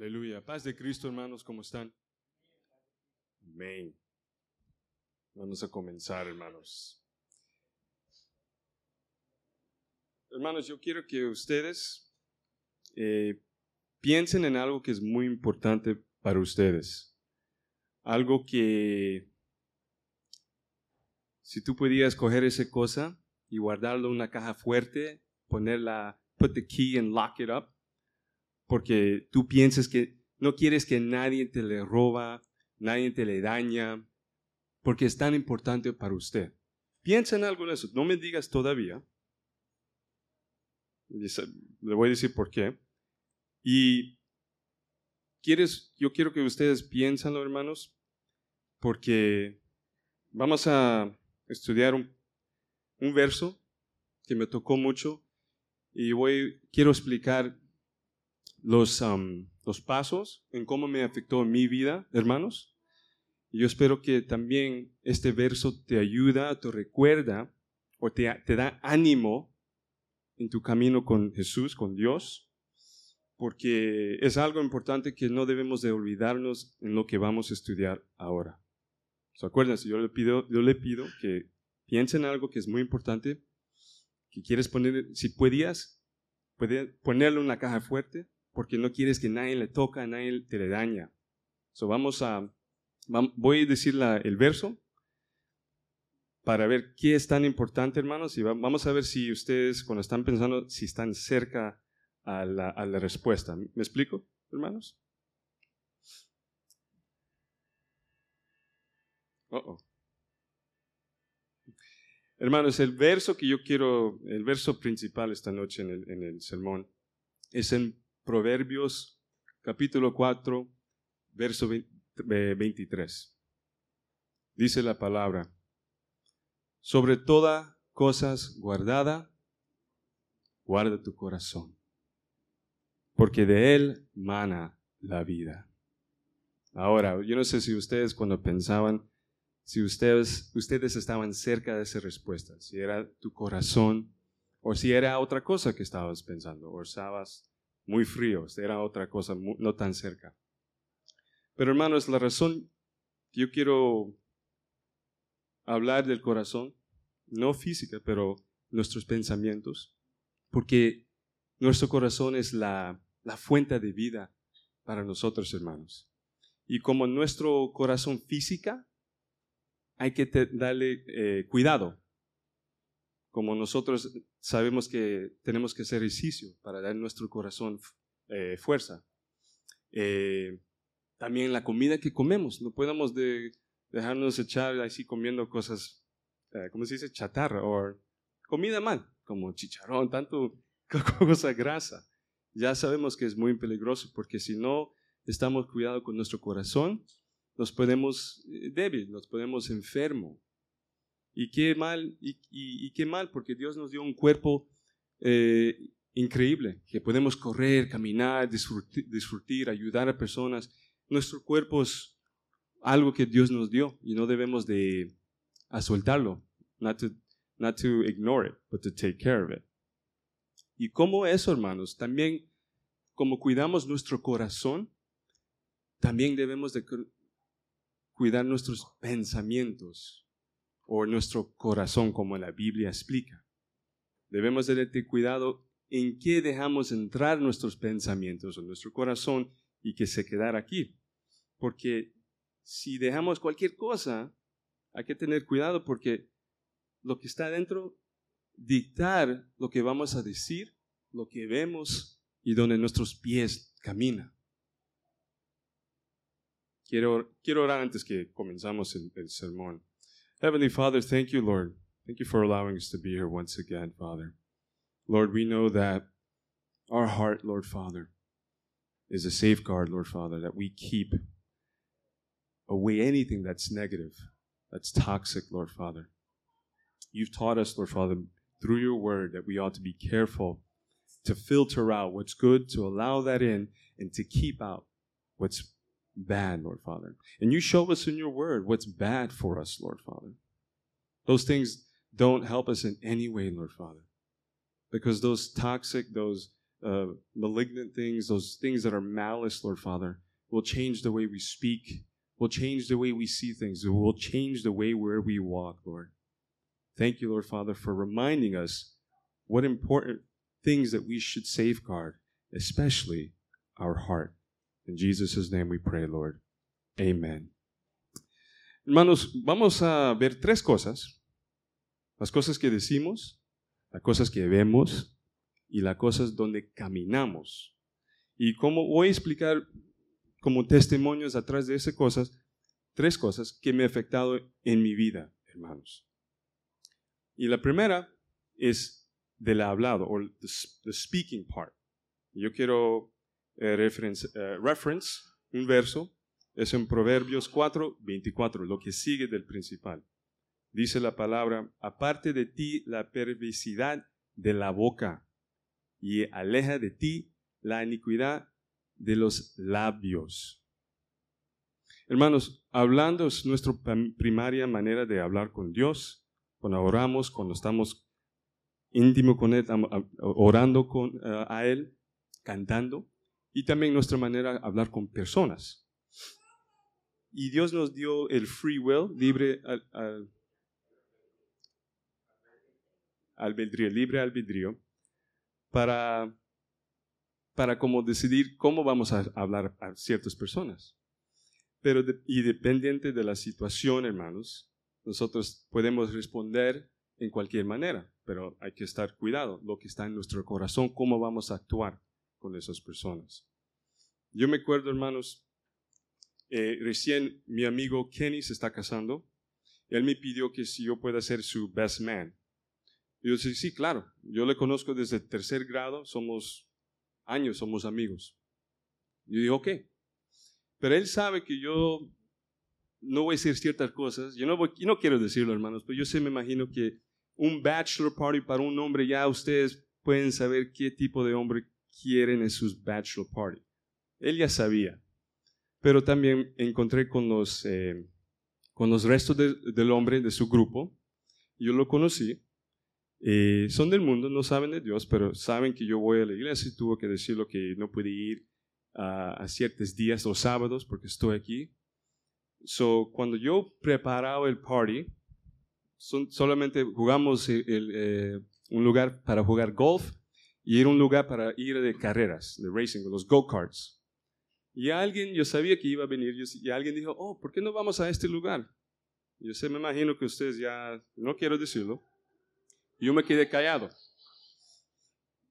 Aleluya. Paz de Cristo, hermanos, ¿cómo están? Amén. Vamos a comenzar, hermanos. Hermanos, yo quiero que ustedes eh, piensen en algo que es muy importante para ustedes. Algo que, si tú pudieras coger esa cosa y guardarlo en una caja fuerte, ponerla, put the key and lock it up, porque tú piensas que no quieres que nadie te le roba, nadie te le daña, porque es tan importante para usted. Piensa en algo de eso. No me digas todavía. Le voy a decir por qué. Y quieres, yo quiero que ustedes piensen, hermanos, porque vamos a estudiar un, un verso que me tocó mucho y voy, quiero explicar los, los pasos en cómo me afectó mi vida, hermanos. Y yo espero que también este verso te ayuda, te recuerda o te, te da ánimo en tu camino con Jesús, con Dios, porque es algo importante que no debemos de olvidarnos en lo que vamos a estudiar ahora. ¿Se acuerdan? Yo le pido, yo le pido que piensen en algo que es muy importante, que quieres poner, si podías, puede ponerlo en una caja fuerte, porque no quieres que nadie le toca, nadie te le daña. So vamos a, voy a decir el verso para ver qué es tan importante, hermanos, y vamos a ver si ustedes, cuando están pensando, si están cerca a la, a la respuesta. ¿Me explico, hermanos? Hermanos, el verso que yo quiero, el verso principal esta noche en el, en el sermón, es en Proverbios capítulo 4, verso 23. Dice la palabra, sobre toda cosas guardada, guarda tu corazón, porque de él mana la vida. Ahora, yo no sé si ustedes cuando pensaban, si ustedes, ustedes estaban cerca de esa respuesta, si era tu corazón o si era otra cosa que estabas pensando, o estabas muy fríos, era otra cosa, no tan cerca. Pero hermanos, la razón que yo quiero hablar del corazón, no física, pero nuestros pensamientos, porque nuestro corazón es la, fuente de vida para nosotros, hermanos. Y como nuestro corazón física, hay que darle eh, cuidado. Como nosotros sabemos que tenemos que hacer ejercicio para dar nuestro corazón eh, fuerza. Eh, también la comida que comemos, no podemos de, dejarnos echar así comiendo cosas, eh, ¿cómo se dice? Chatarra o comida mal, como chicharrón, tanto cosa grasa. Ya sabemos que es muy peligroso porque si no estamos cuidado con nuestro corazón, nos podemos débil, nos podemos enfermo. Y qué mal, y, qué mal, porque Dios nos dio un cuerpo eh, increíble, que podemos correr, caminar, disfrutar, ayudar a personas. Nuestro cuerpo es algo que Dios nos dio y no debemos de soltarlo, not to, not to ignore it, but to take care of it. Y como eso, hermanos, también como cuidamos nuestro corazón, también debemos de cuidar nuestros pensamientos o nuestro corazón, como la Biblia explica. Debemos de tener cuidado en qué dejamos entrar nuestros pensamientos o nuestro corazón y que se quedara aquí. Porque si dejamos cualquier cosa, hay que tener cuidado porque lo que está adentro dictar lo que vamos a decir, lo que vemos y donde nuestros pies caminan. Quiero, quiero orar antes que comenzamos el, el sermón. Heavenly Father, thank you, Lord. Thank you for allowing us to be here once again, Father. Lord, we know that our heart, Lord Father, is a safeguard, Lord Father, that we keep away anything that's negative, that's toxic, Lord Father. You've taught us, Lord Father, through your word that we ought to be careful to filter out what's good, to allow that in, and to keep out what's bad, Lord Father. And you show us in your word what's bad for us, Lord Father. Those things don't help us in any way, Lord Father. Because those toxic, those uh, malignant things, those things that are malice, Lord Father, will change the way we speak, will change the way we see things, will change the way where we walk, Lord. Thank you, Lord Father, for reminding us what important things that we should safeguard, especially our heart. In Jesus' name we pray, Lord. Amen. Hermanos, vamos a ver tres cosas. Las cosas que decimos, las cosas que vemos y las cosas donde caminamos. Y como voy a explicar como testimonios atrás de esas cosas, tres cosas que me han afectado en mi vida, hermanos. Y la primera es del hablado, o the, speaking part. Yo quiero eh, reference, eh, reference un verso, es en Proverbios 4, 24, lo que sigue del principal. Dice la palabra, aparte de ti la perversidad de la boca y aleja de ti la iniquidad de los labios. Hermanos, hablando es nuestra primaria manera de hablar con Dios, cuando oramos, cuando estamos íntimo con Él, orando con, eh, a Él, cantando, y también nuestra manera de hablar con personas. Y Dios nos dio el free will, libre al, albedrío, libre albedrío, para, para como decidir cómo vamos a hablar a ciertas personas. Pero y dependiente de la situación, hermanos, nosotros podemos responder en cualquier manera, pero hay que estar cuidado, lo que está en nuestro corazón, cómo vamos a actuar con esas personas. Yo me acuerdo, hermanos, eh, recién mi amigo Kenny se está casando, él me pidió que si yo pueda ser su best man. Y yo dije, sí, claro, yo le conozco desde tercer grado, somos años, somos amigos. Y yo dije, ok. Pero él sabe que yo no voy a decir ciertas cosas, yo no, voy, yo no quiero decirlo, hermanos, pero yo sí me imagino que un bachelor party para un hombre, ya ustedes pueden saber qué tipo de hombre quieren en sus bachelor party. Él ya sabía. Pero también encontré con los, eh, con los restos del hombre de su grupo. Yo lo conocí. Eh, son del mundo, no saben de Dios, pero saben que yo voy a la iglesia y tuvo que decirlo que no pude ir a, ciertos días o sábados porque estoy aquí. So, cuando yo preparaba el party, solamente jugamos eh, un lugar para jugar golf y era un lugar para ir de carreras, de racing, los go-karts. Y alguien, yo sabía que iba a venir, y alguien dijo, oh, ¿por qué no vamos a este lugar? Yo sé, me imagino que ustedes ya, no quiero decirlo, yo me quedé callado.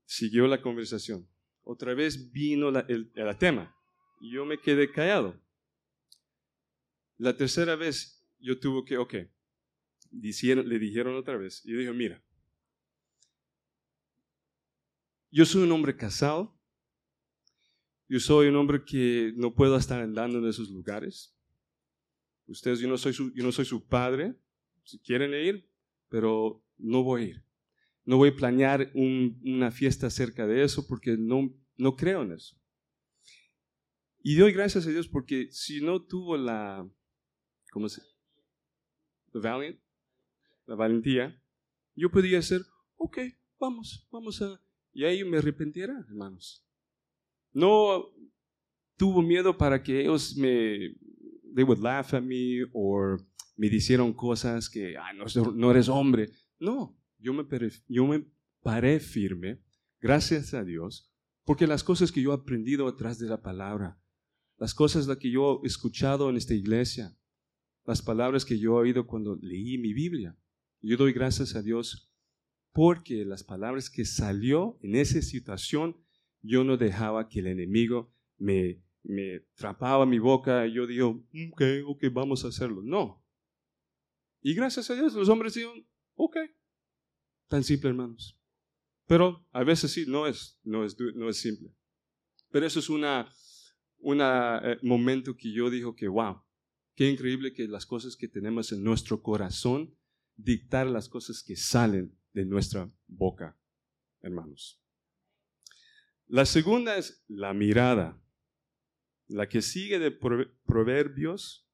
Siguió la conversación. Otra vez vino el, el tema. Yo me quedé callado. La tercera vez yo tuve que, ok, le dijeron otra vez, y yo dije, mira, yo soy un hombre casado, yo soy un hombre que no puedo estar andando en esos lugares. Ustedes, yo no soy su, padre, si quieren ir, pero no voy a ir. No voy a planear una fiesta acerca de eso porque no, no creo en eso. Y doy gracias a Dios porque si no tuvo la, ¿cómo se? The valiant, la valentía, yo podía ser, ok, vamos, vamos a... Y ahí me arrepentiera, hermanos. No tuvo miedo para que ellos me, they would laugh at me o me dijeron cosas que, ah, no, no eres hombre. No, yo me, yo paré firme, gracias a Dios, porque las cosas que yo he aprendido atrás de la palabra, las cosas que yo he escuchado en esta iglesia, las palabras que yo he oído cuando leí mi Biblia. Yo doy gracias a Dios porque las palabras que salió en esa situación, yo no dejaba que el enemigo me, me trapaba mi boca y yo digo, ok, ok, vamos a hacerlo. No. Y gracias a Dios los hombres dijeron, ok. Tan simple, hermanos. Pero a veces sí, no es, no es, no es simple. Pero eso es un una, eh, momento que yo digo que, wow, Qué increíble que las cosas que tenemos en nuestro corazón dictar las cosas que salen de nuestra boca, hermanos. La segunda es la mirada. La que sigue de Proverbios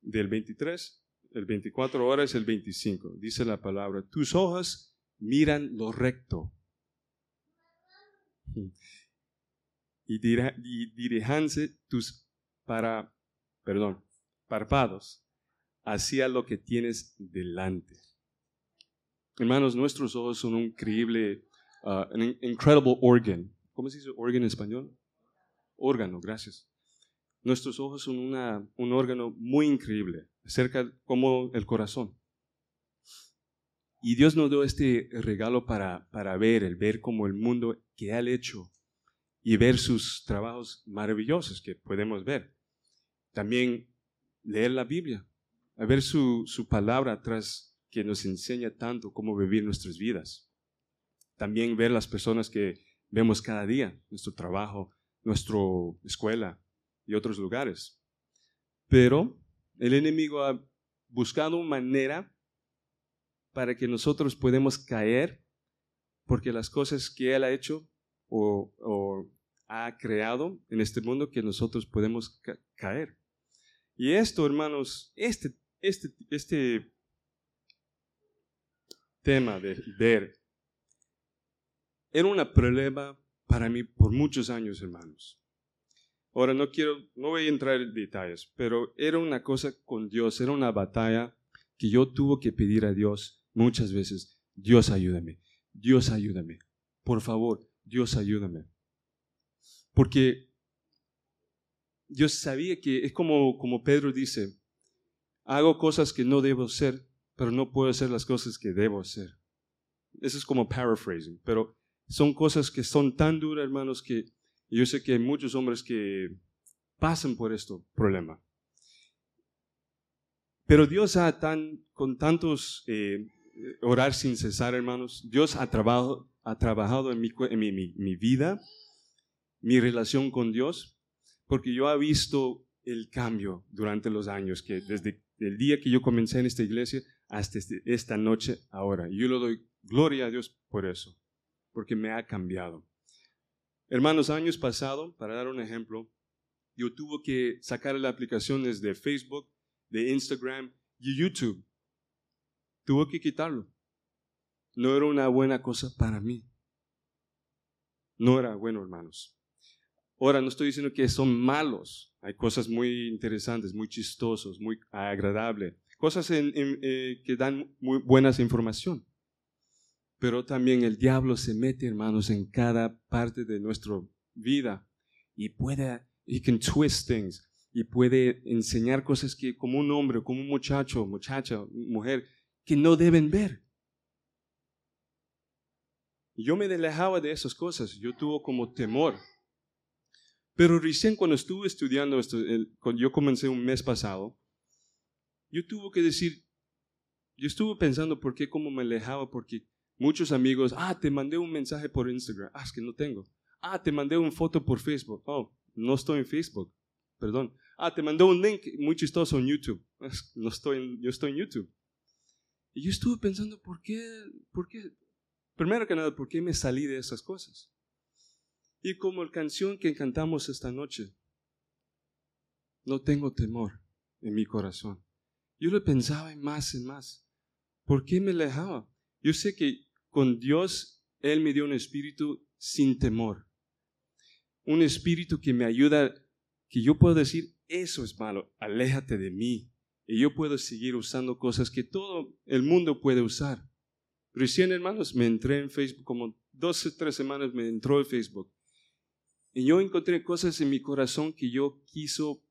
del 23, el 24 horas, el 25. Dice la palabra, tus ojos miran lo recto. Y, dirijanse tus para, perdón, párpados hacia lo que tienes delante. Hermanos, nuestros ojos son un increíble, uh, incredible organ. ¿Cómo se dice organ en español? Órgano, gracias. Nuestros ojos son una, un órgano muy increíble, cerca como el corazón. Y Dios nos dio este regalo para, para ver, el ver como el mundo que ha hecho y ver sus trabajos maravillosos que podemos ver. También leer la Biblia, a ver su, su palabra atrás que nos enseña tanto cómo vivir nuestras vidas. También ver las personas que vemos cada día, nuestro trabajo, nuestra escuela y otros lugares. Pero el enemigo ha buscado una manera para que nosotros podamos caer, porque las cosas que Él ha hecho o, ha creado en este mundo que nosotros podemos caer. Y esto, hermanos, este, este, este tema de ver era un problema para mí por muchos años, hermanos. Ahora no quiero, no voy a entrar en detalles, pero era una cosa con Dios, era una batalla que yo tuve que pedir a Dios muchas veces, Dios ayúdame, Dios ayúdame, por favor, Dios ayúdame. Porque yo sabía que es como, como Pedro dice, hago cosas que no debo hacer, pero no puedo hacer las cosas que debo hacer. Eso es como paraphrasing, pero son cosas que son tan duras, hermanos, que yo sé que hay muchos hombres que pasan por esto problema. Pero Dios ha tan, con tantos eh, orar sin cesar, hermanos. Dios ha, trabajado, ha trabajado en, mi, en mi, vida, mi relación con Dios, porque yo he visto el cambio durante los años, que desde el día que yo comencé en esta iglesia hasta este, esta noche ahora. Yo le doy gloria a Dios por eso, porque me ha cambiado. Hermanos, años pasados, para dar un ejemplo, yo tuve que sacar las aplicaciones de Facebook, de Instagram y YouTube Tuvo que quitarlo. No era una buena cosa para mí. No era bueno, hermanos. Ahora, no estoy diciendo que son malos. Hay cosas muy interesantes, muy chistosos, muy agradables. Cosas eh, que dan muy buenas información. Pero también el diablo se mete, hermanos, en cada parte de nuestra vida y puede, he can twist things y puede enseñar cosas que como un hombre, como un muchacho, muchacha, mujer, que no deben ver. Yo me alejaba de esas cosas, yo tuve como temor. Pero recién cuando estuve estudiando esto, cuando yo comencé un mes pasado, yo tuve que decir, yo estuve pensando por qué como me alejaba, porque muchos amigos, ah, te mandé un mensaje por Instagram, ah, es que no tengo. Ah, te mandé una foto por Facebook, oh, no estoy en Facebook, perdón. Ah, te mandé un link muy chistoso en YouTube, no estoy yo estoy en YouTube. Y yo estuve pensando, ¿por qué, por qué, primero que nada, por qué me salí de esas cosas? Y como la canción que cantamos esta noche, no tengo temor en mi corazón. Yo lo pensaba más y más. ¿Por qué me alejaba? Yo sé que con Dios Él me dio un espíritu sin temor. Un espíritu que me ayuda, que yo puedo decir, eso es malo, aléjate de mí. Y yo puedo seguir usando cosas que todo el mundo puede usar. Recién, hermanos, me entré en Facebook, como dos o tres semanas me entró en Facebook. Y yo encontré cosas en mi corazón que yo quiso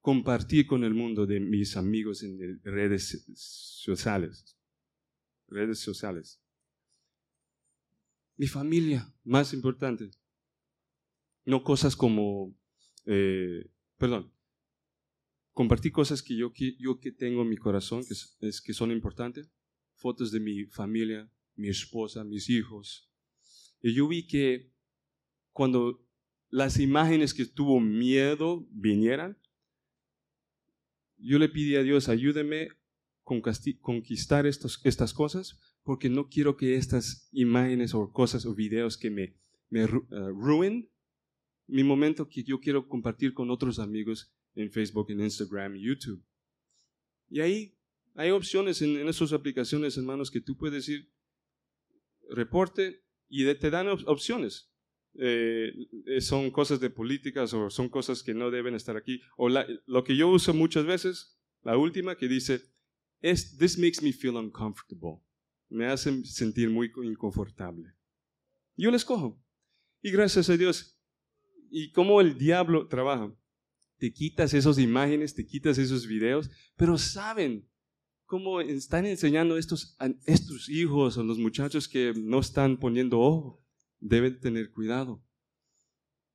compartir con el mundo de mis amigos en redes sociales. Redes sociales. Mi familia, más importante. No cosas como, eh, perdón, compartí cosas que yo, que yo que tengo en mi corazón, que, es, que son importantes, fotos de mi familia, mi esposa, mis hijos. Y yo vi que cuando las imágenes que tuvo miedo vinieran, yo le pedí a Dios, ayúdeme a conquistar estos, estas cosas, porque no quiero que estas imágenes o cosas o videos que me, me uh, mi momento que yo quiero compartir con otros amigos en Facebook, en Instagram, YouTube. Y ahí hay opciones en, esas aplicaciones, hermanos, que tú puedes ir, reporte y te dan opciones. eh, son cosas de políticas o son cosas que no deben estar aquí. O lo que yo uso muchas veces, la última que dice, es, this makes me feel uncomfortable. Me hace sentir muy inconfortable. Yo les cojo. Y gracias a Dios. Y cómo el diablo trabaja. Te quitas esas imágenes, te quitas esos videos, pero saben cómo están enseñando estos, estos hijos o los muchachos que no están poniendo ojo, deben tener cuidado.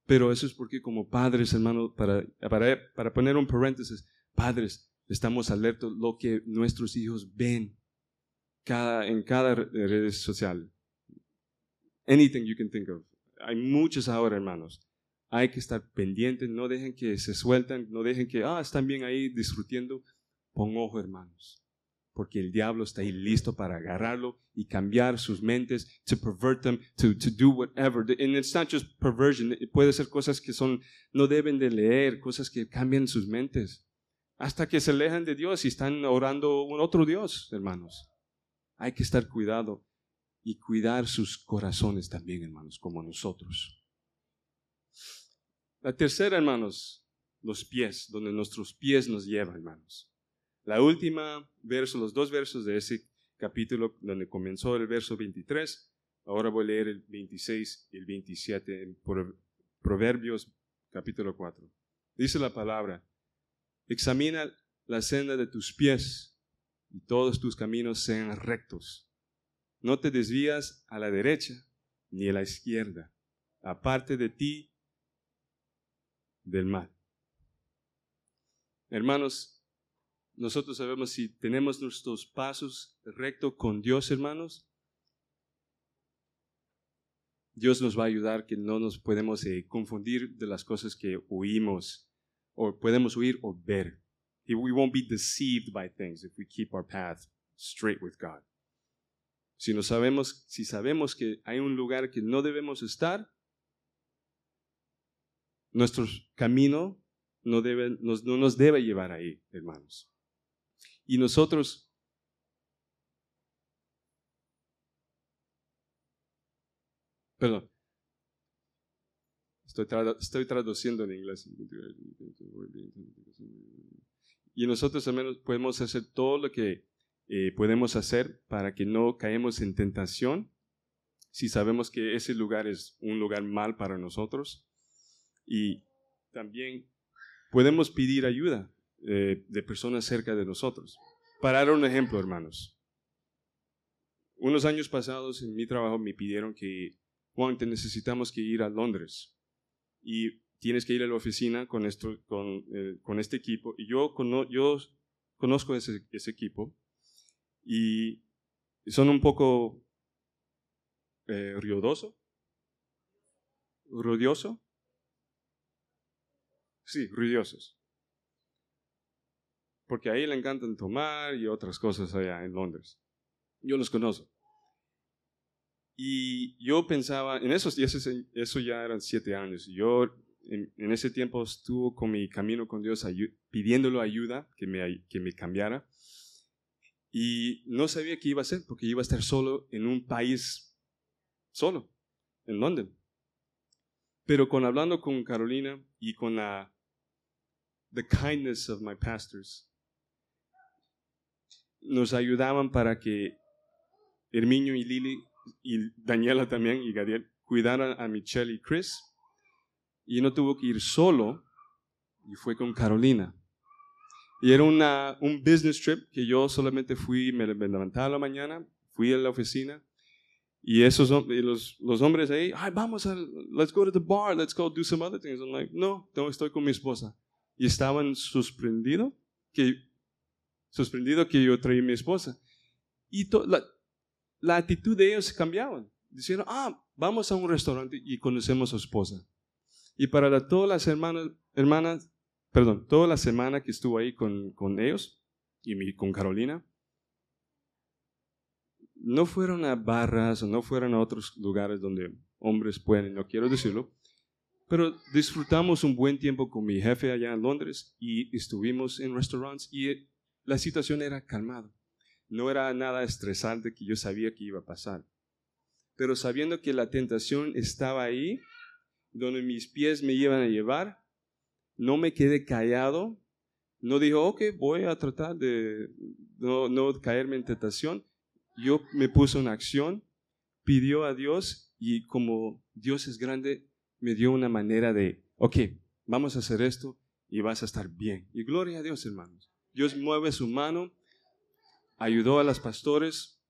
Pero eso es porque como padres, hermanos, para, para, para poner un paréntesis, padres, estamos alertos lo que nuestros hijos ven cada, en cada red social. Anything you can think of. Hay muchos ahora, hermanos. Hay que estar pendientes, no dejen que se sueltan, no dejen que, ah, están bien ahí disfrutando. Pon ojo, hermanos porque el diablo está ahí listo para agarrarlo y cambiar sus mentes, to pervert them, to, to do whatever. And it's not just perversion, puede ser cosas que son, no deben de leer, cosas que cambian sus mentes, hasta que se alejan de Dios y están orando un otro Dios, hermanos. Hay que estar cuidado y cuidar sus corazones también, hermanos, como nosotros. La tercera, hermanos, los pies, donde nuestros pies nos llevan, hermanos. La última verso, los dos versos de ese capítulo donde comenzó el verso 23, ahora voy a leer el 26 y el 27 en Proverbios capítulo 4. Dice la palabra, examina la senda de tus pies y todos tus caminos sean rectos. No te desvías a la derecha ni a la izquierda, aparte de ti del mal. Hermanos, nosotros sabemos si tenemos nuestros pasos rectos con Dios, hermanos, Dios nos va a ayudar que no nos podemos eh, confundir de las cosas que oímos o podemos oír o ver. We won't be deceived by things if we keep our path straight with God. Si, no sabemos, si sabemos que hay un lugar que no debemos estar, nuestro camino no, debe, no nos debe llevar ahí, hermanos. Y nosotros Perdón. Estoy, estoy, traduciendo en inglés. Y nosotros al menos podemos hacer todo lo que eh, podemos hacer para que no caemos en tentación si sabemos que ese lugar es un lugar mal para nosotros. Y también podemos pedir ayuda eh, de personas cerca de nosotros. Para dar un ejemplo, hermanos. Unos años pasados en mi trabajo me pidieron que, Juan, te necesitamos que ir a Londres y tienes que ir a la oficina con, esto, con, eh, con este equipo. Y yo, yo conozco ese, ese equipo y son un poco eh, ruidoso. Sí, ruidosos porque ahí le encantan tomar y otras cosas allá en Londres. Yo los conozco. Y yo pensaba, en eso, eso ya eran siete años, yo en, ese tiempo estuve con mi camino con Dios pidiéndolo ayuda, que me, que me cambiara. Y no sabía qué iba a hacer, porque iba a estar solo en un país, solo, en Londres. Pero con hablando con Carolina y con la the kindness of my pastors, nos ayudaban para que Herminio y Lili y Daniela también y Gadiel cuidaran a Michelle y Chris. Y no tuvo que ir solo y fue con Carolina. Y era una, un business trip que yo solamente fui, me, levantaba a la mañana, fui a la oficina y esos los, los hombres ahí, ay, vamos a, let's go to the bar, let's go do some other things. I'm like, no, estoy con mi esposa. Y estaban sorprendidos que sorprendido que yo traí a mi esposa. Y la, la, actitud de ellos cambiaba. Dijeron, ah, vamos a un restaurante y conocemos a su esposa. Y para todas las hermanas, perdón, toda la semana que estuve ahí con, ellos y con Carolina, no fueron a barras o no fueron a otros lugares donde hombres pueden, no quiero decirlo, pero disfrutamos un buen tiempo con mi jefe allá en Londres y estuvimos en restaurantes y la situación era calmada. No era nada estresante que yo sabía que iba a pasar. Pero sabiendo que la tentación estaba ahí, donde mis pies me iban a llevar. No me quedé callado. No dijo, ok, voy a tratar de no, caerme en tentación. Yo me puse en acción, pidió a Dios y como Dios es grande, me dio una manera de, ok, vamos a hacer esto y vas a estar bien. Y gloria a Dios, hermanos. Dios mueve su mano, ayudó a los pastores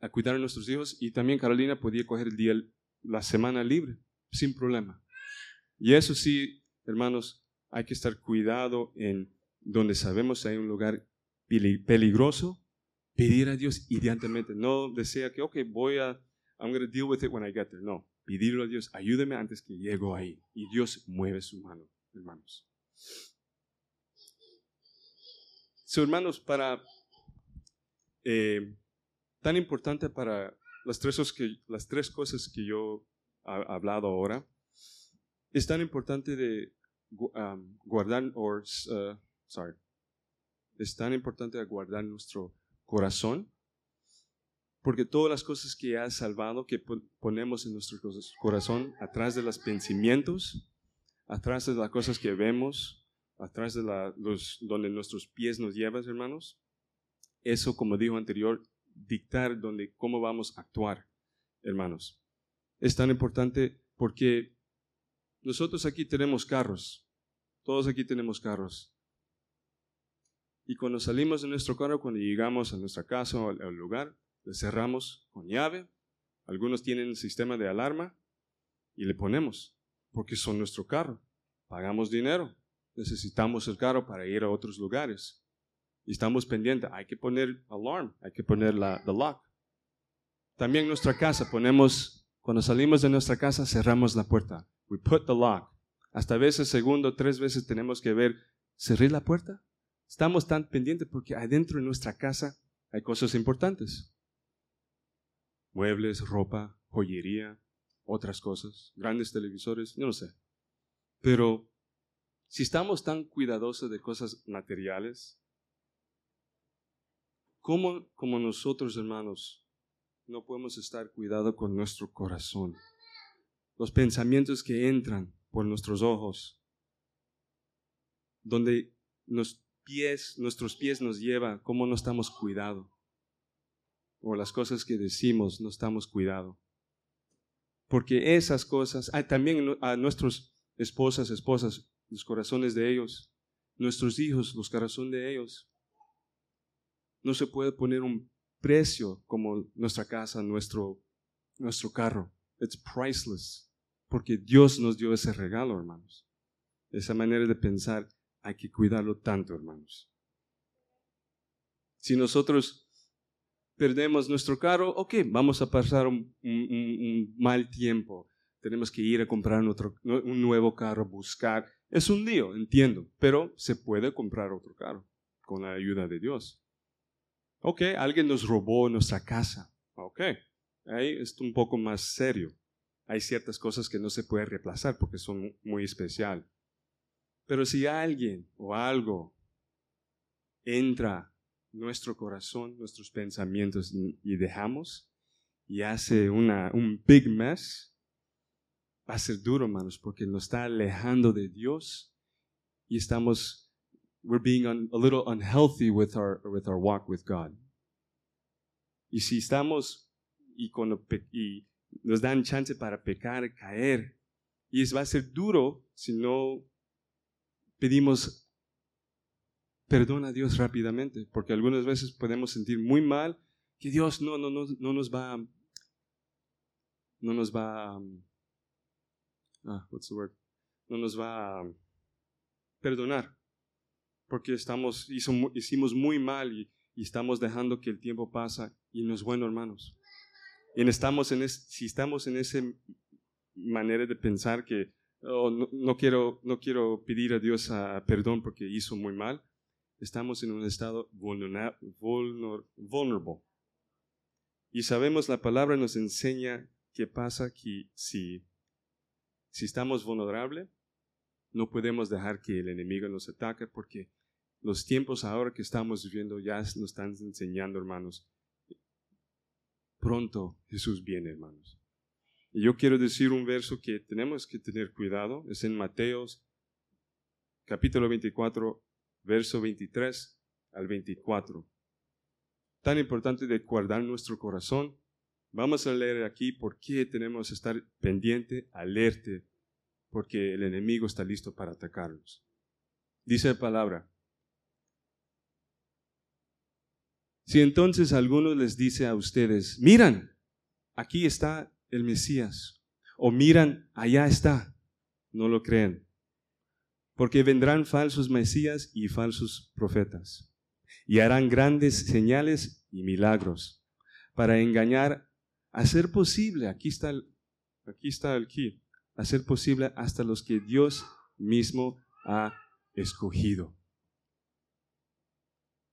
a cuidar a nuestros hijos y también Carolina podía coger el día, la semana libre, sin problema. Y eso sí, hermanos, hay que estar cuidado en donde sabemos hay un lugar peligroso, pedir a Dios inmediatamente. No desea que, ok, voy a, I'm going to deal with it when I get there. No, pedirle a Dios, ayúdeme antes que llego ahí. Y Dios mueve su mano, hermanos. So, hermanos, para eh, tan importante para las tres, las tres cosas que yo he hablado ahora, es tan importante de guardar, uh, sorry, es tan importante guardar nuestro corazón, porque todas las cosas que ha salvado, que ponemos en nuestro corazón, atrás de los pensamientos, atrás de las cosas que vemos, atrás de los, donde nuestros pies nos llevan, hermanos, eso, como dijo anterior, dictar donde, cómo vamos a actuar, hermanos. Es tan importante porque nosotros aquí tenemos carros, todos aquí tenemos carros. Y cuando salimos de nuestro carro, cuando llegamos a nuestra casa o al lugar, le cerramos con llave. Algunos tienen el sistema de alarma y le ponemos, porque son nuestro carro. Pagamos dinero, necesitamos el carro para ir a otros lugares. Y estamos pendientes, hay que poner alarm, hay que poner la the lock. También nuestra casa ponemos, cuando salimos de nuestra casa, cerramos la puerta. We put the lock. Hasta veces, segundo, tres veces tenemos que ver, ¿cerré la puerta? Estamos tan pendientes porque adentro de nuestra casa hay cosas importantes. Muebles, ropa, joyería, otras cosas, grandes televisores, no sé. Pero si estamos tan cuidadosos de cosas materiales, ¿cómo como nosotros, hermanos, no podemos estar cuidado con nuestro corazón? Los pensamientos que entran por nuestros ojos, donde nuestros pies nos llevan, cómo no estamos cuidado. O las cosas que decimos no estamos cuidado. Porque esas cosas, hay también a nuestros esposas, esposas, los corazones de ellos, nuestros hijos, los corazones de ellos. No se puede poner un precio como nuestra casa, nuestro, nuestro carro. It's priceless. Porque Dios nos dio ese regalo, hermanos. Esa manera de pensar hay que cuidarlo tanto, hermanos. Si nosotros perdemos nuestro carro, ok, vamos a pasar un, mal tiempo. Tenemos que ir a comprar otro, un nuevo carro, buscar es un lío, entiendo, pero se puede comprar otro carro con la ayuda de Dios. Ok, alguien nos robó nuestra casa. Ok, ahí es un poco más serio. Hay ciertas cosas que no se puede reemplazar porque son muy especial. Pero si alguien o algo entra nuestro corazón, nuestros pensamientos y dejamos y hace un big mess, va a ser duro, hermanos, porque nos está alejando de Dios y estamos, we're being a little unhealthy with our, with our walk with God. Y si estamos y, cuando, y nos dan chance para pecar, caer, y es, va a ser duro si no pedimos perdón a Dios rápidamente, porque algunas veces podemos sentir muy mal que Dios no, no, no, no nos va, no nos va ah, what's the word? no nos va a perdonar, porque estamos, hizo, hicimos muy mal y, y, estamos dejando que el tiempo pasa y no es bueno, hermanos. Y estamos en si estamos en esa manera de pensar que oh, no, no, quiero, no quiero pedir a Dios a, perdón porque hizo muy mal, estamos en un estado vulnerable. Y sabemos, la palabra nos enseña qué pasa que si si estamos vulnerables, no podemos dejar que el enemigo nos ataque porque los tiempos ahora que estamos viviendo ya nos están enseñando, hermanos. Pronto Jesús viene, hermanos. Y yo quiero decir un verso que tenemos que tener cuidado, es en Mateos capítulo 24, verso 23 al 24. Tan importante de guardar nuestro corazón. Vamos a leer aquí por qué tenemos que estar pendiente, alerte, porque el enemigo está listo para atacarnos. Dice la palabra, Si entonces alguno les dice a ustedes, miran, aquí está el Mesías, o miran, allá está, no lo creen, porque vendrán falsos Mesías y falsos profetas, y harán grandes señales y milagros para engañar, a ser posible, aquí está el, aquí está el key, a ser posible hasta los que Dios mismo ha escogido.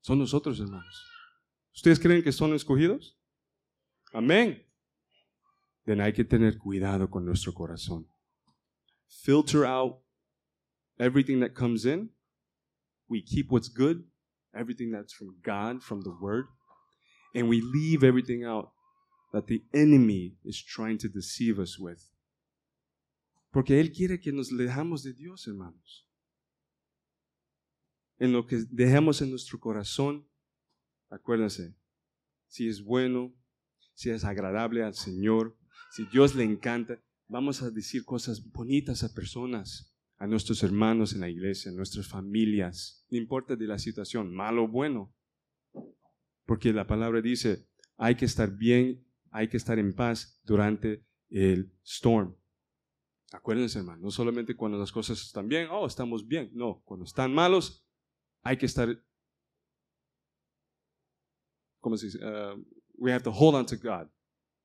Son nosotros, hermanos. ¿Ustedes creen que son escogidos? Amén. Then hay que tener cuidado con nuestro corazón. Filter out everything that comes in. We keep what's good, everything that's from God, from the Word, and we leave everything out that the enemy is trying to deceive us with. Porque Él quiere que nos dejamos de Dios, hermanos. En lo que dejamos en nuestro corazón, Acuérdense, si es bueno, si es agradable al Señor, si Dios le encanta, vamos a decir cosas bonitas a personas, a nuestros hermanos en la iglesia, a nuestras familias, no importa de la situación, malo o bueno. Porque la palabra dice, hay que estar bien, hay que estar en paz durante el storm. Acuérdense, hermano, no solamente cuando las cosas están bien, oh, estamos bien. No, cuando están malos, hay que estar ¿cómo se dice? Uh, we have to hold on to God,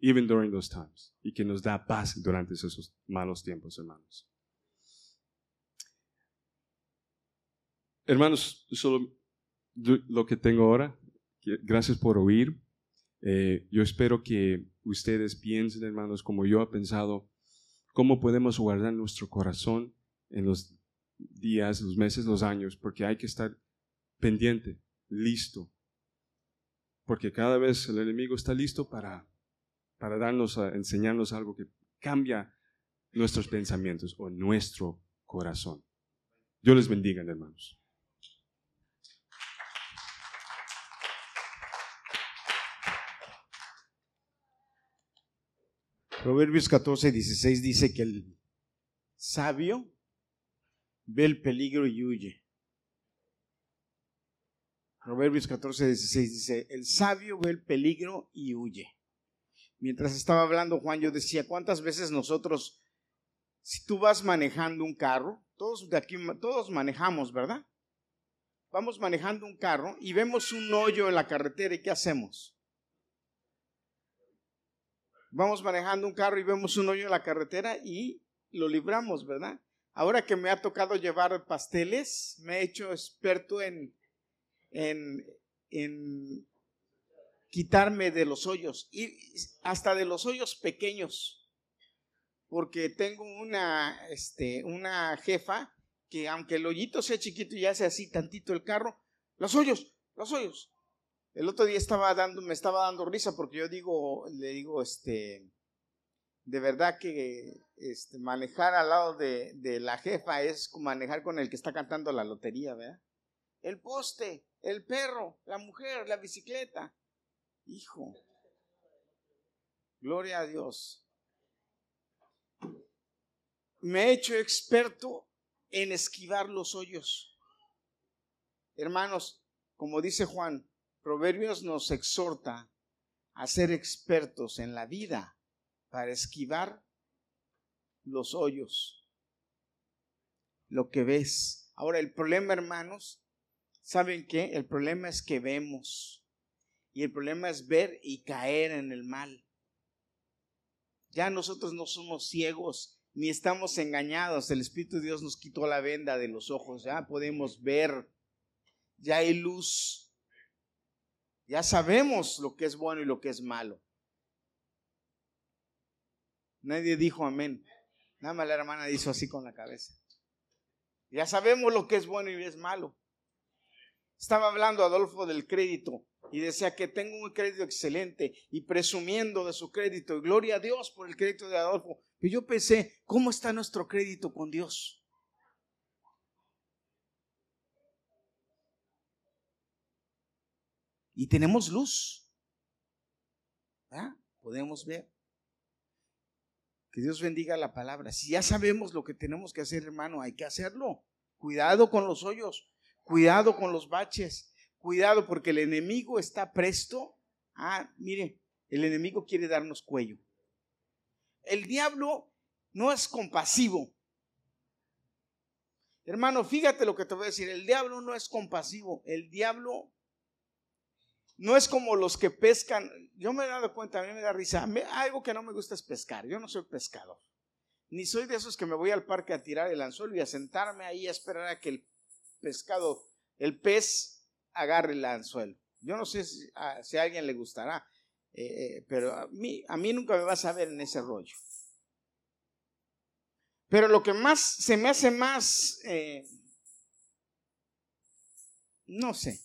even during those times. Y que nos da paz durante esos malos tiempos, hermanos. Hermanos, solo lo que tengo ahora. Gracias por oír. Eh, yo espero que ustedes piensen, hermanos, como yo he pensado, cómo podemos guardar nuestro corazón en los días, los meses, los años, porque hay que estar pendiente, listo, porque cada vez el enemigo está listo para, para darnos, a, enseñarnos algo que cambia nuestros pensamientos o nuestro corazón. Dios les bendiga, hermanos. Proverbios 14, 16 dice que el sabio ve el peligro y huye, Proverbios 14, 16 dice, el sabio ve el peligro y huye. Mientras estaba hablando Juan, yo decía, ¿cuántas veces nosotros, si tú vas manejando un carro, todos de aquí, todos manejamos, ¿verdad? Vamos manejando un carro y vemos un hoyo en la carretera y ¿qué hacemos? Vamos manejando un carro y vemos un hoyo en la carretera y lo libramos, ¿verdad? Ahora que me ha tocado llevar pasteles, me he hecho experto en en, en quitarme de los hoyos, y hasta de los hoyos pequeños, porque tengo una, este, una jefa que aunque el hoyito sea chiquito y hace así tantito el carro, los hoyos, los hoyos. El otro día estaba dando, me estaba dando risa porque yo digo, le digo, este, de verdad que este, manejar al lado de, de la jefa es manejar con el que está cantando la lotería, ¿verdad? El poste, el perro, la mujer, la bicicleta. Hijo, gloria a Dios. Me he hecho experto en esquivar los hoyos. Hermanos, como dice Juan, Proverbios nos exhorta a ser expertos en la vida para esquivar los hoyos. Lo que ves. Ahora, el problema, hermanos, ¿Saben qué? El problema es que vemos. Y el problema es ver y caer en el mal. Ya nosotros no somos ciegos ni estamos engañados. El Espíritu de Dios nos quitó la venda de los ojos. Ya podemos ver. Ya hay luz. Ya sabemos lo que es bueno y lo que es malo. Nadie dijo amén. Nada más la hermana hizo así con la cabeza. Ya sabemos lo que es bueno y es malo. Estaba hablando Adolfo del crédito y decía que tengo un crédito excelente y presumiendo de su crédito. Y gloria a Dios por el crédito de Adolfo. Pero yo pensé, ¿cómo está nuestro crédito con Dios? Y tenemos luz. Podemos ver. Que Dios bendiga la palabra. Si ya sabemos lo que tenemos que hacer, hermano, hay que hacerlo. Cuidado con los hoyos, cuidado con los baches, cuidado porque el enemigo está presto. Ah, mire, el enemigo quiere darnos cuello. El diablo no es compasivo. Hermano, fíjate lo que te voy a decir. El diablo no es compasivo. El diablo no es como los que pescan. Yo me he dado cuenta, a mí me da risa. algo que no me gusta es pescar. Yo no soy pescador. Ni soy de esos que me voy al parque a tirar el anzuelo y a sentarme ahí a esperar a que el pescado, el pez, agarre el anzuelo. Yo no sé si a, alguien le gustará, eh, eh, pero a mí, a mí nunca me vas a ver en ese rollo. Pero lo que más se me hace más, eh, no sé,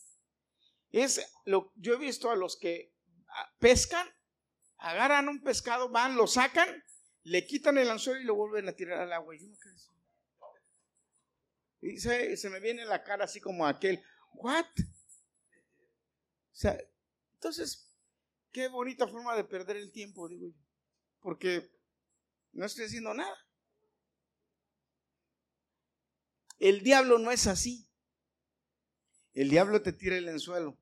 es lo yo he visto a los que pescan, agarran un pescado, van, lo sacan, le quitan el anzuelo y lo vuelven a tirar al agua. Y se, se me viene la cara así como aquel, ¿what? O sea, entonces, qué bonita forma de perder el tiempo, digo yo. Porque no estoy haciendo nada. El diablo no es así. El diablo te tira el anzuelo.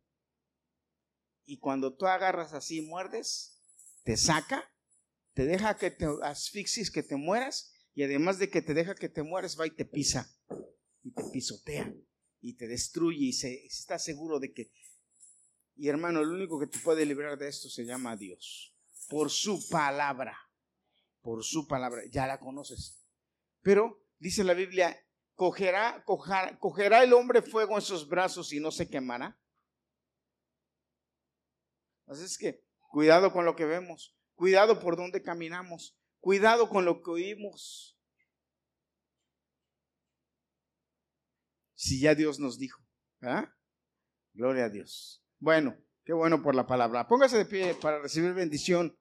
Y cuando tú agarras así y muerdes, te saca, te deja que te asfixies, que te mueras, y además de que te deja que te mueras, va y te pisa, y te pisotea, y te destruye, y se, está seguro de que... Y hermano, el único que te puede librar de esto se llama Dios, por su palabra, por su palabra, ya la conoces. Pero dice la Biblia, cogerá, cogerá, el hombre fuego en sus brazos y no se quemará. Así es que cuidado con lo que vemos, cuidado por donde caminamos, cuidado con lo que oímos. Si ya Dios nos dijo, ¿ah? Gloria a Dios. Bueno, qué bueno por la palabra. Póngase de pie para recibir bendición.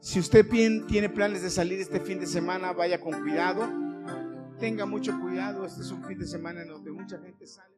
Si usted tiene planes de salir este fin de semana, vaya con cuidado tenga mucho cuidado. Este es un fin de semana en donde mucha gente sale.